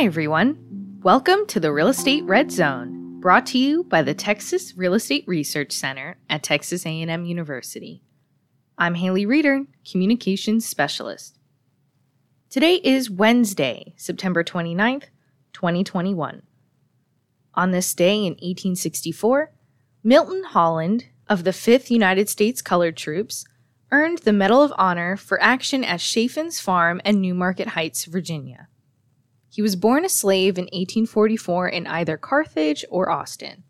Hi, everyone. Welcome to the Real Estate Red Zone, brought to you by the Texas Real Estate Research Center at Texas A&M University. I'm Haley Reeder, Communications Specialist. Today is Wednesday, September 29th, 2021. On this day in 1864, Milton Holland of the 5th United States Colored Troops earned the Medal of Honor for action at Chaffin's Farm and Newmarket Heights, Virginia. He was born a slave in 1844 in either Carthage or Austin.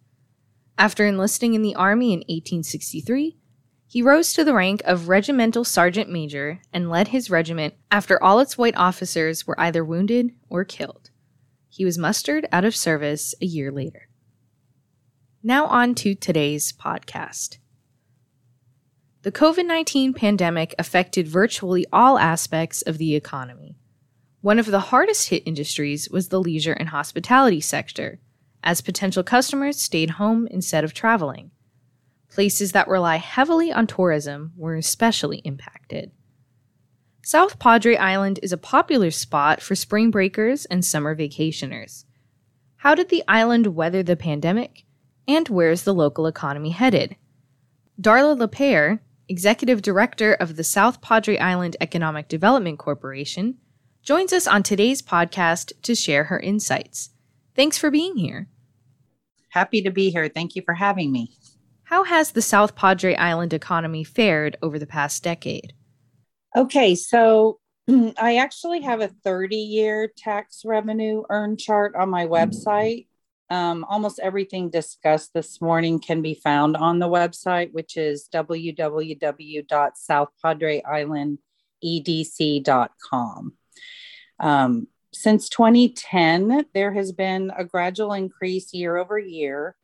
After enlisting in the Army in 1863, he rose to the rank of regimental sergeant major and led his regiment after all its white officers were either wounded or killed. He was mustered out of service a year later. Now, on to today's podcast. The COVID 19 pandemic affected virtually all aspects of the economy. One of the hardest hit industries was the leisure and hospitality sector, as potential customers stayed home instead of traveling. Places that rely heavily on tourism were especially impacted. South Padre Island is a popular spot for spring breakers and summer vacationers. How did the island weather the pandemic? And where's the local economy headed? Darla Lapeyre, executive director of the South Padre Island Economic Development Corporation, joins us on today's podcast to share her insights. Thanks for being here. Happy to be here. Thank you for having me. How has the South Padre Island economy fared over the past decade? Okay, so I actually have a 30 year tax revenue earned chart on my website. Um, almost everything discussed this morning can be found on the website, which is www.southpadreislandedc.com. Um, since 2010, there has been a gradual increase year over year.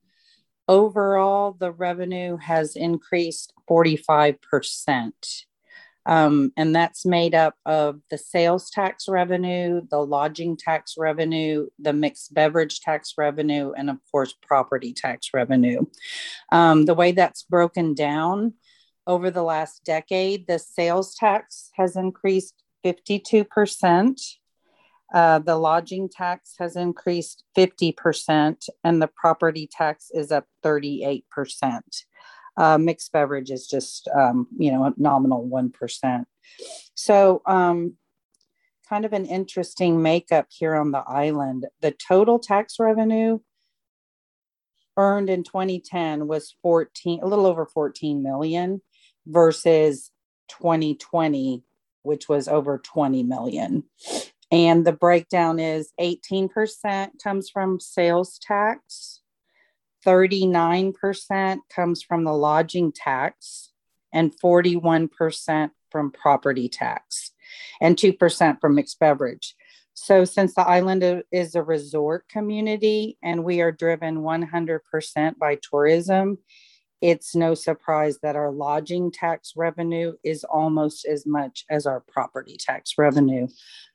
Overall, the revenue has increased 45%. Um, and that's made up of the sales tax revenue, the lodging tax revenue, the mixed beverage tax revenue, and of course, property tax revenue. Um, the way that's broken down over the last decade, the sales tax has increased 52%. Uh, the lodging tax has increased 50%, and the property tax is up 38%. Uh, mixed beverage is just, um, you know, nominal 1%. So, um, kind of an interesting makeup here on the island. The total tax revenue earned in 2010 was 14, a little over 14 million versus 2020, which was over 20 million. And the breakdown is 18% comes from sales tax, 39% comes from the lodging tax, and 41% from property tax, and 2% from mixed beverage. So, since the island is a resort community and we are driven 100% by tourism, it's no surprise that our lodging tax revenue is almost as much as our property tax revenue.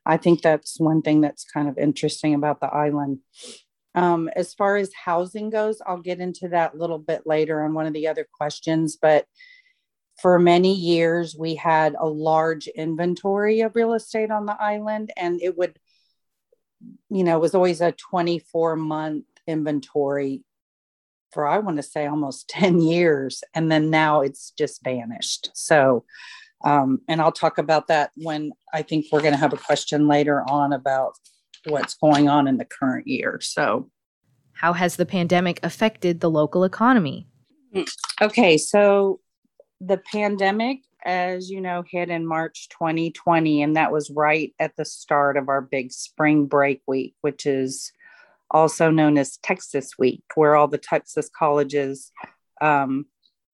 I think that's one thing that's kind of interesting about the island. Um, as far as housing goes, I'll get into that a little bit later on one of the other questions, but for many years we had a large inventory of real estate on the island and it would you know was always a 24 month inventory for I want to say almost 10 years. And then now it's just vanished. So, um, and I'll talk about that when I think we're going to have a question later on about what's going on in the current year. So, how has the pandemic affected the local economy? Okay, so the pandemic, as you know, hit in March 2020, and that was right at the start of our big spring break week, which is also known as Texas Week, where all the Texas colleges um,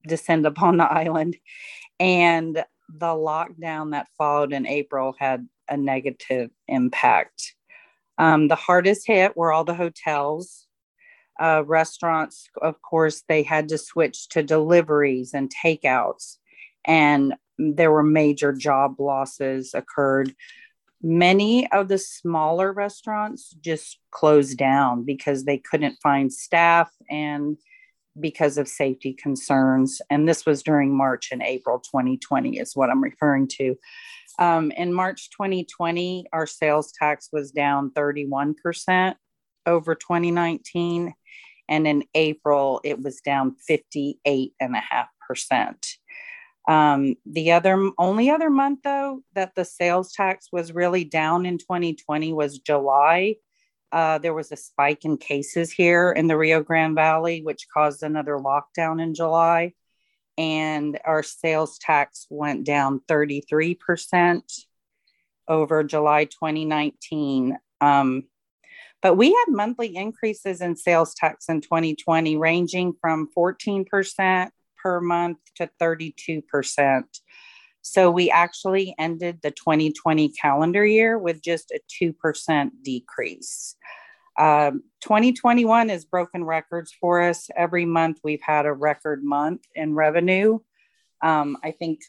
descend upon the island. And the lockdown that followed in April had a negative impact. Um, the hardest hit were all the hotels. Uh, restaurants, of course, they had to switch to deliveries and takeouts, and there were major job losses occurred many of the smaller restaurants just closed down because they couldn't find staff and because of safety concerns. And this was during March and April 2020, is what I'm referring to. Um, in March 2020, our sales tax was down 31% over 2019. And in April, it was down 58.5%. Um, the other only other month though that the sales tax was really down in 2020 was July. Uh, there was a spike in cases here in the Rio Grande Valley, which caused another lockdown in July. And our sales tax went down 33% over July 2019. Um, but we had monthly increases in sales tax in 2020, ranging from 14% per month to 32%. So we actually ended the 2020 calendar year with just a 2% decrease. Um, 2021 has broken records for us. Every month we've had a record month in revenue. Um, I think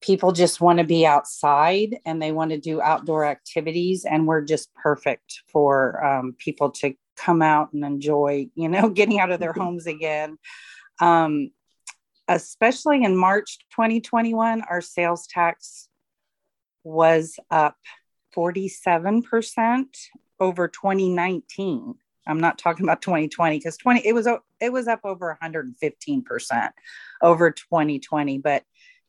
people just want to be outside and they want to do outdoor activities, and we're just perfect for um, people to come out and enjoy, you know, getting out of their homes again. Um, especially in March 2021, our sales tax was up 47% over 2019. I'm not talking about 2020 because 20 it was it was up over 115% over 2020, but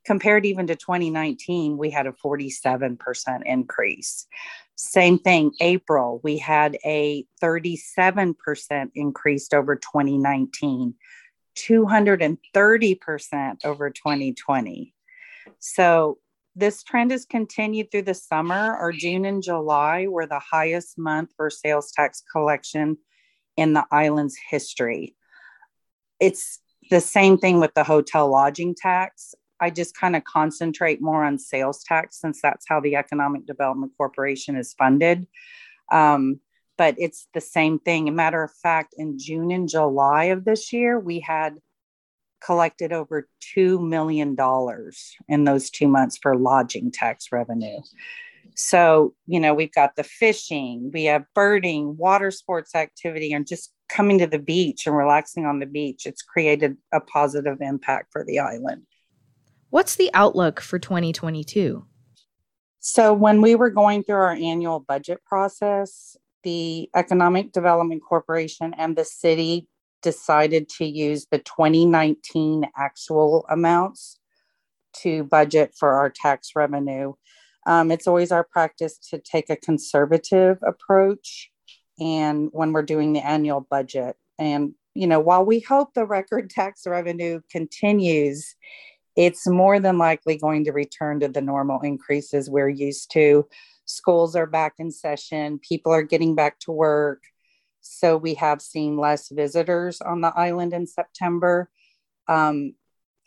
compared even to 2019, we had a 47% increase. Same thing, April, we had a 37% increase over 2019. 230% over 2020. So this trend has continued through the summer, or June and July were the highest month for sales tax collection in the island's history. It's the same thing with the hotel lodging tax. I just kind of concentrate more on sales tax since that's how the Economic Development Corporation is funded. Um, but it's the same thing. A matter of fact, in June and July of this year, we had collected over $2 million in those two months for lodging tax revenue. So, you know, we've got the fishing, we have birding, water sports activity, and just coming to the beach and relaxing on the beach. It's created a positive impact for the island. What's the outlook for 2022? So, when we were going through our annual budget process, the Economic Development Corporation and the city decided to use the 2019 actual amounts to budget for our tax revenue. Um, it's always our practice to take a conservative approach and when we're doing the annual budget. And, you know, while we hope the record tax revenue continues, it's more than likely going to return to the normal increases we're used to schools are back in session, people are getting back to work. So we have seen less visitors on the island in September. Um,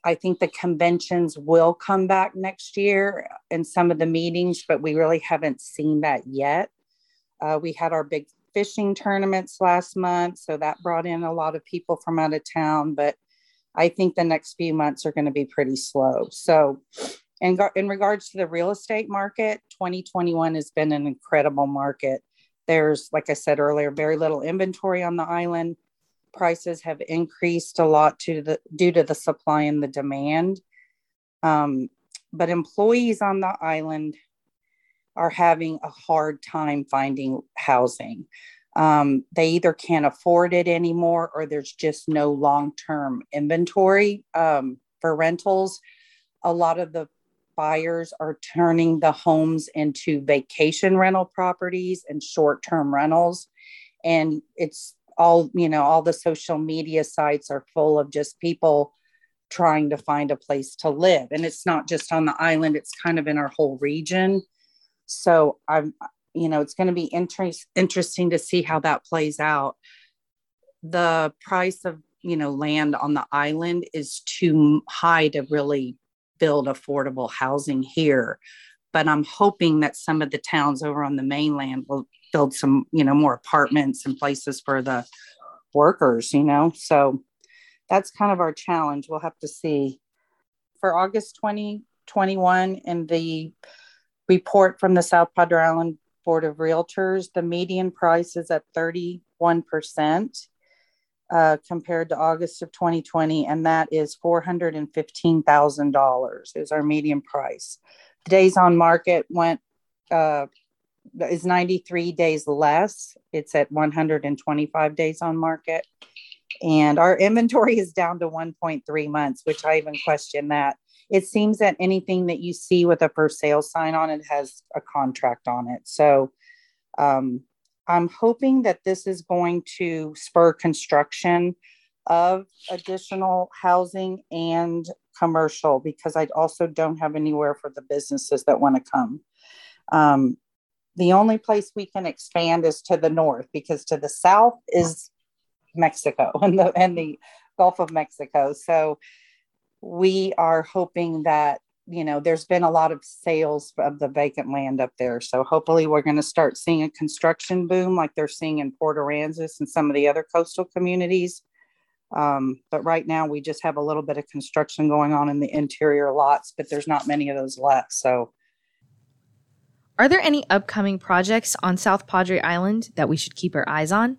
I think the conventions will come back next year in some of the meetings, but we really haven't seen that yet. Uh, we had our big fishing tournaments last month, so that brought in a lot of people from out of town. But I think the next few months are going to be pretty slow. So in, in regards to the real estate market, 2021 has been an incredible market. There's, like I said earlier, very little inventory on the island. Prices have increased a lot to the, due to the supply and the demand. Um, but employees on the island are having a hard time finding housing. Um, they either can't afford it anymore or there's just no long term inventory um, for rentals. A lot of the buyers are turning the homes into vacation rental properties and short term rentals. And it's all, you know, all the social media sites are full of just people trying to find a place to live. And it's not just on the island, it's kind of in our whole region. So I'm, you know, it's going to be inter- interesting to see how that plays out. The price of, you know, land on the island is too high to really build affordable housing here. But I'm hoping that some of the towns over on the mainland will build some, you know, more apartments and places for the workers, you know. So that's kind of our challenge. We'll have to see. For August 2021, in the report from the South Padre Island Board of Realtors, the median price is at 31%. Uh, compared to August of 2020, and that is $415,000 is our median price. The days on market went uh, is 93 days less. It's at 125 days on market. And our inventory is down to 1.3 months, which I even question that. It seems that anything that you see with a for sale sign on it has a contract on it. So um, I'm hoping that this is going to spur construction of additional housing and commercial because I also don't have anywhere for the businesses that want to come. Um, the only place we can expand is to the north because to the south is Mexico and the and the Gulf of Mexico. So we are hoping that you know there's been a lot of sales of the vacant land up there so hopefully we're going to start seeing a construction boom like they're seeing in port aransas and some of the other coastal communities um, but right now we just have a little bit of construction going on in the interior lots but there's not many of those left so are there any upcoming projects on South Padre Island that we should keep our eyes on?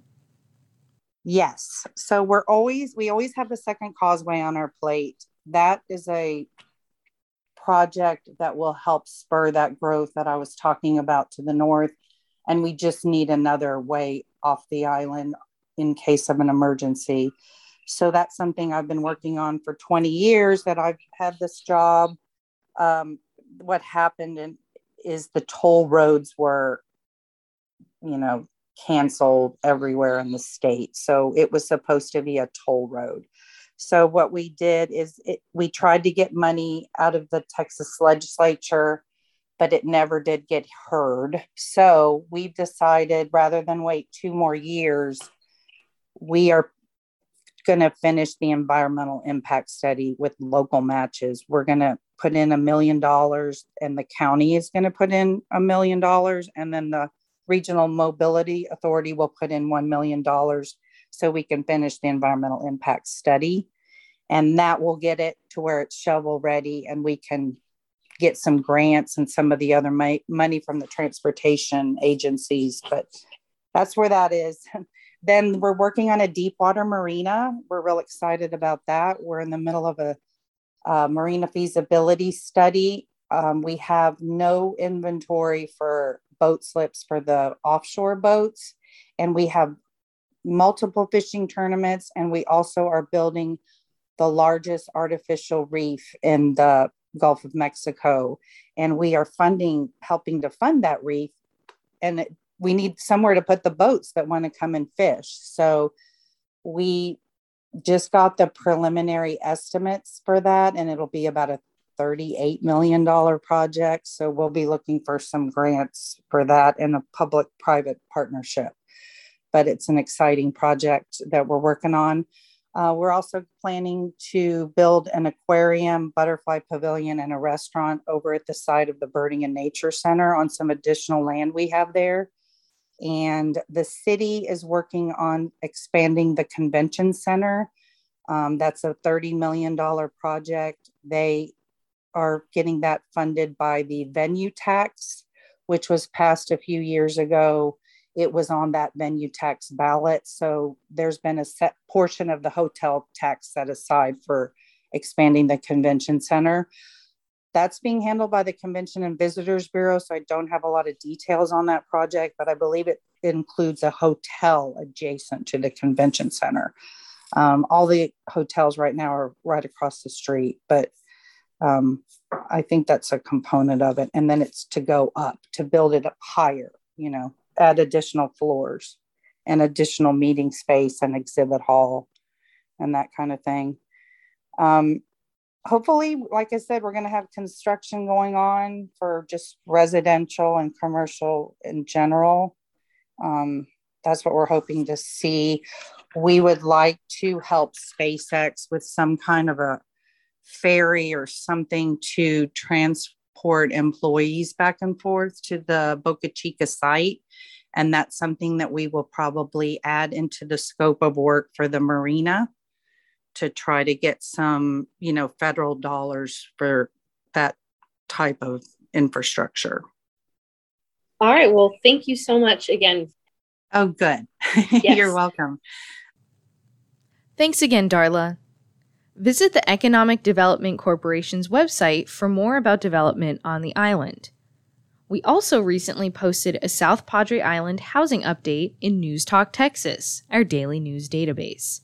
Yes. So we're always, we always have the second causeway on our plate. That is a project that will help spur that growth that I was talking about to the north. And we just need another way off the island in case of an emergency. So that's something I've been working on for 20 years that I've had this job. Um, what happened in is the toll roads were, you know, canceled everywhere in the state. So it was supposed to be a toll road. So what we did is it, we tried to get money out of the Texas legislature, but it never did get heard. So we've decided rather than wait two more years, we are going to finish the environmental impact study with local matches. We're going to put in a million dollars and the county is going to put in a million dollars and then the regional mobility authority will put in $1 million so we can finish the environmental impact study. And that will get it to where it's shovel ready and we can get some grants and some of the other money from the transportation agencies but that's where that is. Then we're working on a deep water marina. We're real excited about that. We're in the middle of a uh, marina feasibility study. Um, we have no inventory for boat slips for the offshore boats, and we have multiple fishing tournaments, and we also are building the largest artificial reef in the Gulf of Mexico, and we are funding, helping to fund that reef, and it, we need somewhere to put the boats that want to come and fish. So we just got the preliminary estimates for that, and it'll be about a $38 million project. So we'll be looking for some grants for that in a public private partnership. But it's an exciting project that we're working on. Uh, we're also planning to build an aquarium, butterfly pavilion, and a restaurant over at the site of the Birding and Nature Center on some additional land we have there. And the city is working on expanding the convention center. Um, that's a $30 million project. They are getting that funded by the venue tax, which was passed a few years ago. It was on that venue tax ballot. So there's been a set portion of the hotel tax set aside for expanding the convention center. That's being handled by the Convention and Visitors Bureau, so I don't have a lot of details on that project, but I believe it includes a hotel adjacent to the convention center. Um, all the hotels right now are right across the street, but um, I think that's a component of it. And then it's to go up, to build it up higher, you know, add additional floors and additional meeting space and exhibit hall and that kind of thing. Um, hopefully, like I said, we're going to have construction going on for just residential and commercial in general. Um, that's what we're hoping to see. We would like to help SpaceX with some kind of a ferry or something to transport employees back and forth to the Boca Chica site. And that's something that we will probably add into the scope of work for the marina to try to get some, you know, federal dollars for that type of infrastructure. All right. Well, thank you so much again. Oh, good. Yes. You're welcome. Thanks again, Darla. Visit the Economic Development Corporation's website for more about development on the island. We also recently posted a South Padre Island housing update in News Talk Texas, our daily news database.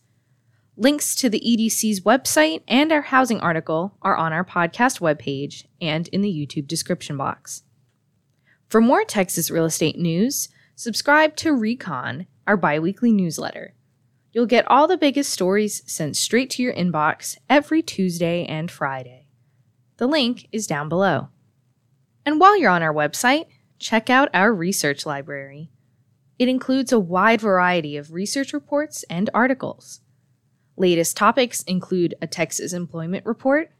Links to the EDC's website and our housing article are on our podcast webpage and in the YouTube description box. For more Texas real estate news, subscribe to Recon, our biweekly newsletter. You'll get all the biggest stories sent straight to your inbox every Tuesday and Friday. The link is down below. And while you're on our website, check out our research library. It includes a wide variety of research reports and articles. Latest topics include a Texas employment report,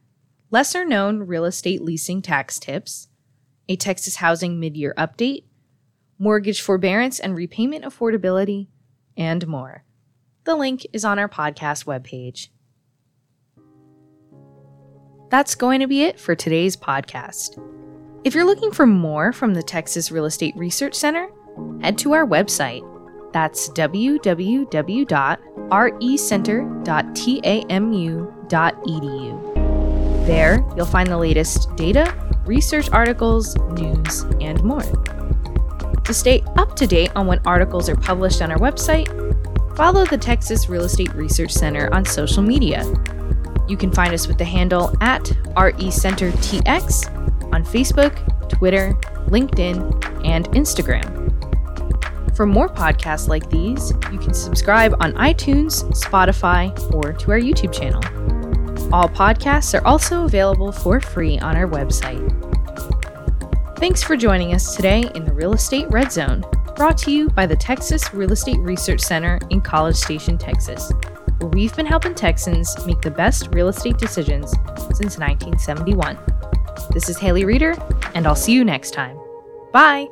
lesser known real estate leasing tax tips, a Texas housing mid year update, mortgage forbearance and repayment affordability, and more. The link is on our podcast webpage. That's going to be it for today's podcast. If you're looking for more from the Texas Real Estate Research Center, head to our website. That's www.recenter.tamu.edu. There, you'll find the latest data, research articles, news, and more. To stay up to date on when articles are published on our website, follow the Texas Real Estate Research Center on social media. You can find us with the handle at RECenterTX on Facebook, Twitter, LinkedIn, and Instagram. For more podcasts like these, you can subscribe on iTunes, Spotify, or to our YouTube channel. All podcasts are also available for free on our website. Thanks for joining us today in the Real Estate Red Zone, brought to you by the Texas Real Estate Research Center in College Station, Texas, where we've been helping Texans make the best real estate decisions since 1971. This is Haley Reeder, and I'll see you next time. Bye!